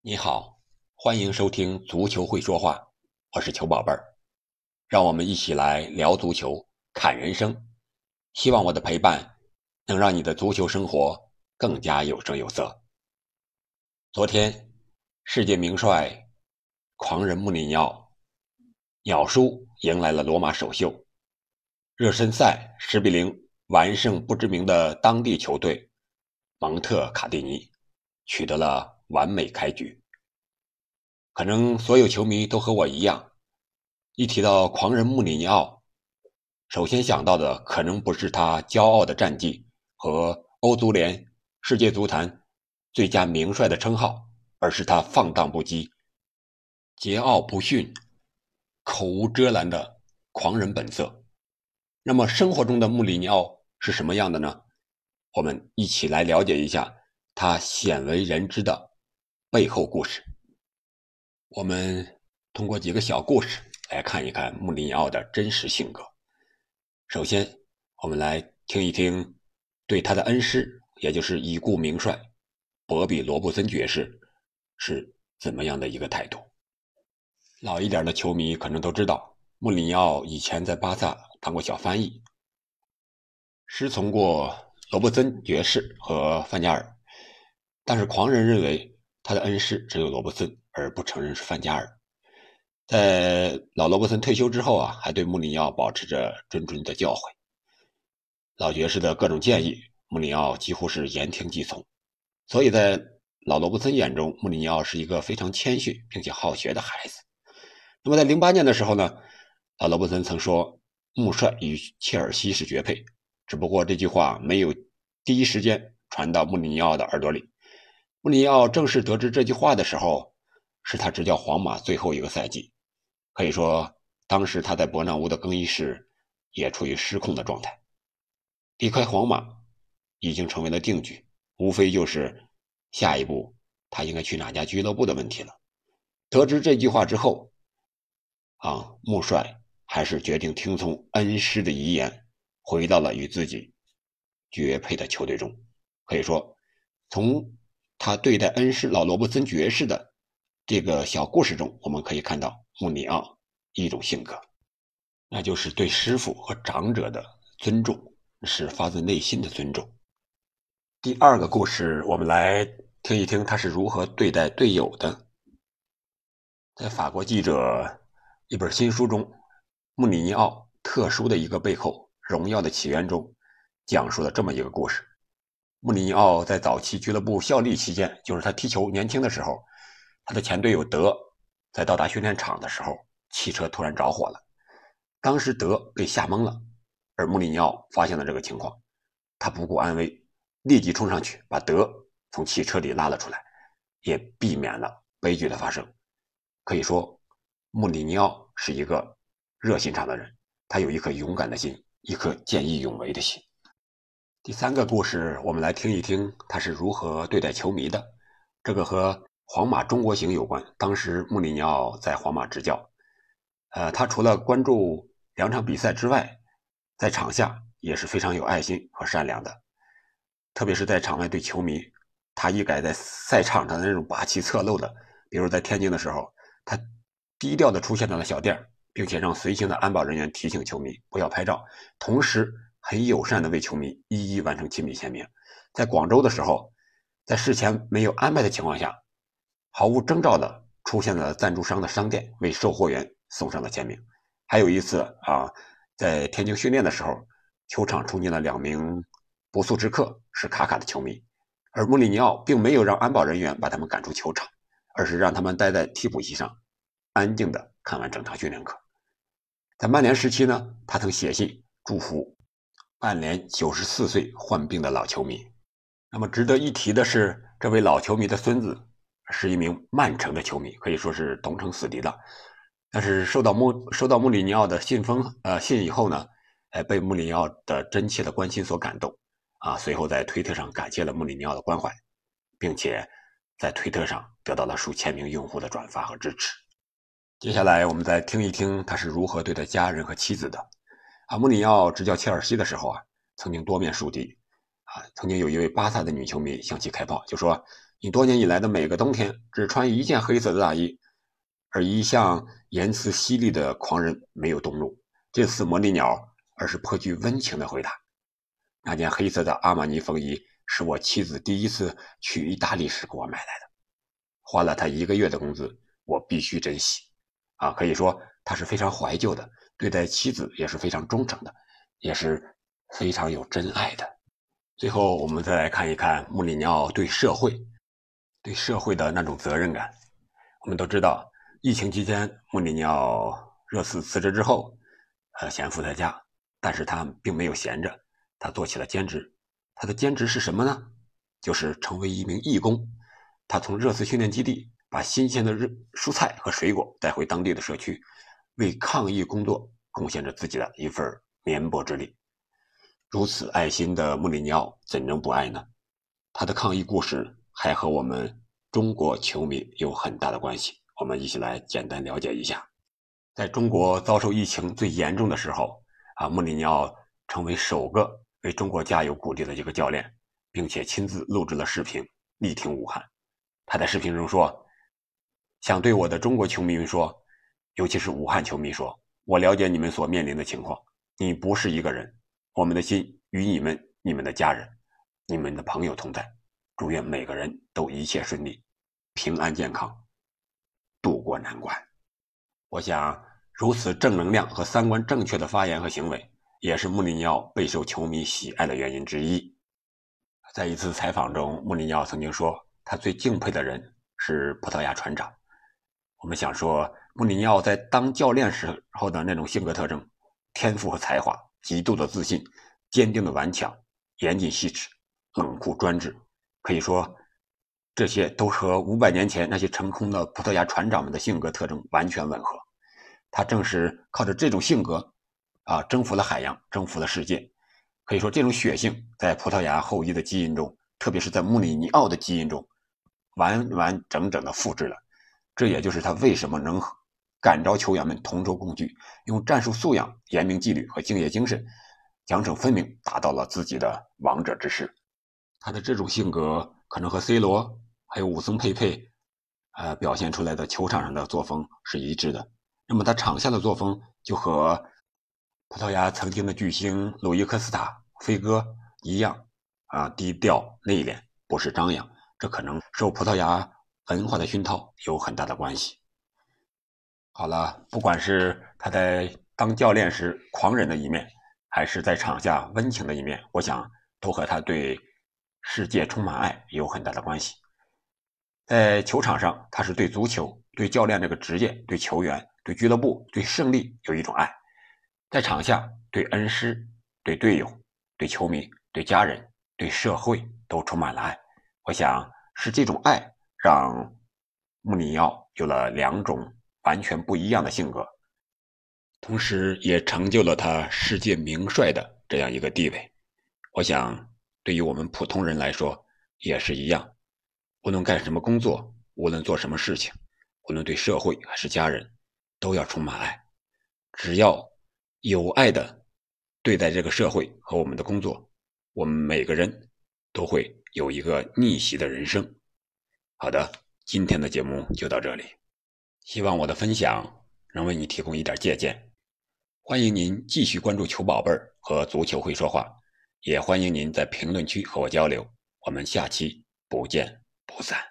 你好，欢迎收听足球会说话，我是球宝贝儿，让我们一起来聊足球、看人生。希望我的陪伴能让你的足球生活更加有声有色。昨天，世界名帅狂人穆里尼奥鸟叔迎来了罗马首秀，热身赛十比零完胜不知名的当地球队蒙特卡蒂尼，取得了。完美开局，可能所有球迷都和我一样，一提到狂人穆里尼奥，首先想到的可能不是他骄傲的战绩和欧足联、世界足坛最佳名帅的称号，而是他放荡不羁、桀骜不驯、口无遮拦的狂人本色。那么，生活中的穆里尼奥是什么样的呢？我们一起来了解一下他鲜为人知的。背后故事，我们通过几个小故事来看一看穆里尼奥的真实性格。首先，我们来听一听对他的恩师，也就是已故名帅博比·罗布森爵士是怎么样的一个态度。老一点的球迷可能都知道，穆里尼奥以前在巴萨当过小翻译，师从过罗布森爵士和范加尔，但是狂人认为。他的恩师只有罗伯森，而不承认是范加尔。在老罗伯森退休之后啊，还对穆里尼奥保持着谆谆的教诲。老爵士的各种建议，穆里尼奥几乎是言听计从。所以在老罗伯森眼中，穆里尼奥是一个非常谦逊并且好学的孩子。那么在零八年的时候呢，老罗伯森曾说穆帅与切尔西是绝配，只不过这句话没有第一时间传到穆里尼奥的耳朵里。穆里奥正式得知这句话的时候，是他执教皇马最后一个赛季。可以说，当时他在伯纳乌的更衣室也处于失控的状态。离开皇马已经成为了定局，无非就是下一步他应该去哪家俱乐部的问题了。得知这句话之后，啊，穆帅还是决定听从恩师的遗言，回到了与自己绝配的球队中。可以说，从他对待恩师老罗伯森爵士的这个小故事中，我们可以看到穆里奥一种性格，那就是对师傅和长者的尊重，是发自内心的尊重。第二个故事，我们来听一听他是如何对待队友的。在法国记者一本新书中，《穆里尼奥特殊的一个背后：荣耀的起源》中，讲述了这么一个故事。穆里尼奥在早期俱乐部效力期间，就是他踢球年轻的时候，他的前队友德在到达训练场的时候，汽车突然着火了。当时德被吓懵了，而穆里尼奥发现了这个情况，他不顾安危，立即冲上去把德从汽车里拉了出来，也避免了悲剧的发生。可以说，穆里尼奥是一个热心肠的人，他有一颗勇敢的心，一颗见义勇为的心。第三个故事，我们来听一听他是如何对待球迷的。这个和皇马中国行有关。当时穆里尼奥在皇马执教，呃，他除了关注两场比赛之外，在场下也是非常有爱心和善良的。特别是在场外对球迷，他一改在赛场上的那种霸气侧漏的。比如在天津的时候，他低调的出现在了小店，并且让随行的安保人员提醒球迷不要拍照，同时。很友善的为球迷一一完成亲笔签名。在广州的时候，在事前没有安排的情况下，毫无征兆的出现了赞助商的商店，为售货员送上了签名。还有一次啊，在天津训练的时候，球场冲进了两名不速之客，是卡卡的球迷，而穆里尼奥并没有让安保人员把他们赶出球场，而是让他们待在替补席上，安静的看完整场训练课。在曼联时期呢，他曾写信祝福。曼联九十四岁患病的老球迷，那么值得一提的是，这位老球迷的孙子是一名曼城的球迷，可以说是同城死敌了。但是收到穆收到穆里尼奥的信封呃信以后呢，呃被穆里尼奥的真切的关心所感动，啊，随后在推特上感谢了穆里尼奥的关怀，并且在推特上得到了数千名用户的转发和支持。接下来我们再听一听他是如何对待家人和妻子的。阿穆里奥执教切尔西的时候啊，曾经多面树敌，啊，曾经有一位巴萨的女球迷向其开炮，就说你多年以来的每个冬天只穿一件黑色的大衣，而一向言辞犀利的狂人没有动怒。这次魔力鸟而是颇具温情的回答：“那件黑色的阿玛尼风衣是我妻子第一次去意大利时给我买来的，花了她一个月的工资，我必须珍惜。啊，可以说他是非常怀旧的，对待妻子也是非常忠诚的，也是非常有真爱的。最后，我们再来看一看穆里尼奥对社会、对社会的那种责任感。我们都知道，疫情期间，穆里尼奥热刺辞职之后。呃，闲赋在家，但是他并没有闲着，他做起了兼职。他的兼职是什么呢？就是成为一名义工。他从热刺训练基地把新鲜的热蔬菜和水果带回当地的社区，为抗疫工作贡献着自己的一份绵薄之力。如此爱心的穆里尼奥怎能不爱呢？他的抗疫故事还和我们中国球迷有很大的关系。我们一起来简单了解一下。在中国遭受疫情最严重的时候，啊，穆里尼奥成为首个为中国加油鼓励的一个教练，并且亲自录制了视频力挺武汉。他在视频中说：“想对我的中国球迷们说，尤其是武汉球迷说，我了解你们所面临的情况，你不是一个人，我们的心与你们、你们的家人、你们的朋友同在。祝愿每个人都一切顺利，平安健康，渡过难关。”我想。如此正能量和三观正确的发言和行为，也是穆里尼奥备受球迷喜爱的原因之一。在一次采访中，穆里尼奥曾经说，他最敬佩的人是葡萄牙船长。我们想说，穆里尼奥在当教练时候的那种性格特征、天赋和才华、极度的自信、坚定的顽强、严谨细致、冷酷专制，可以说，这些都和五百年前那些成功的葡萄牙船长们的性格特征完全吻合。他正是靠着这种性格，啊，征服了海洋，征服了世界。可以说，这种血性在葡萄牙后裔的基因中，特别是在穆里尼奥的基因中，完完整整的复制了。这也就是他为什么能感召球员们同舟共济，用战术素养、严明纪律和敬业精神，奖惩分明，达到了自己的王者之势。他的这种性格，可能和 C 罗还有武松佩佩，呃，表现出来的球场上的作风是一致的。那么他场下的作风就和葡萄牙曾经的巨星鲁伊科斯塔飞哥一样啊，低调内敛，不是张扬。这可能受葡萄牙文化的熏陶有很大的关系。好了，不管是他在当教练时狂人的一面，还是在场下温情的一面，我想都和他对世界充满爱有很大的关系。在球场上，他是对足球、对教练这个职业、对球员。对俱乐部、对胜利有一种爱，在场下对恩师、对队友、对球迷、对家人、对社会都充满了爱。我想是这种爱让穆里尼奥有了两种完全不一样的性格，同时也成就了他世界名帅的这样一个地位。我想对于我们普通人来说也是一样，无论干什么工作，无论做什么事情，无论对社会还是家人。都要充满爱，只要有爱的对待这个社会和我们的工作，我们每个人都会有一个逆袭的人生。好的，今天的节目就到这里，希望我的分享能为你提供一点借鉴。欢迎您继续关注球宝贝儿和足球会说话，也欢迎您在评论区和我交流。我们下期不见不散。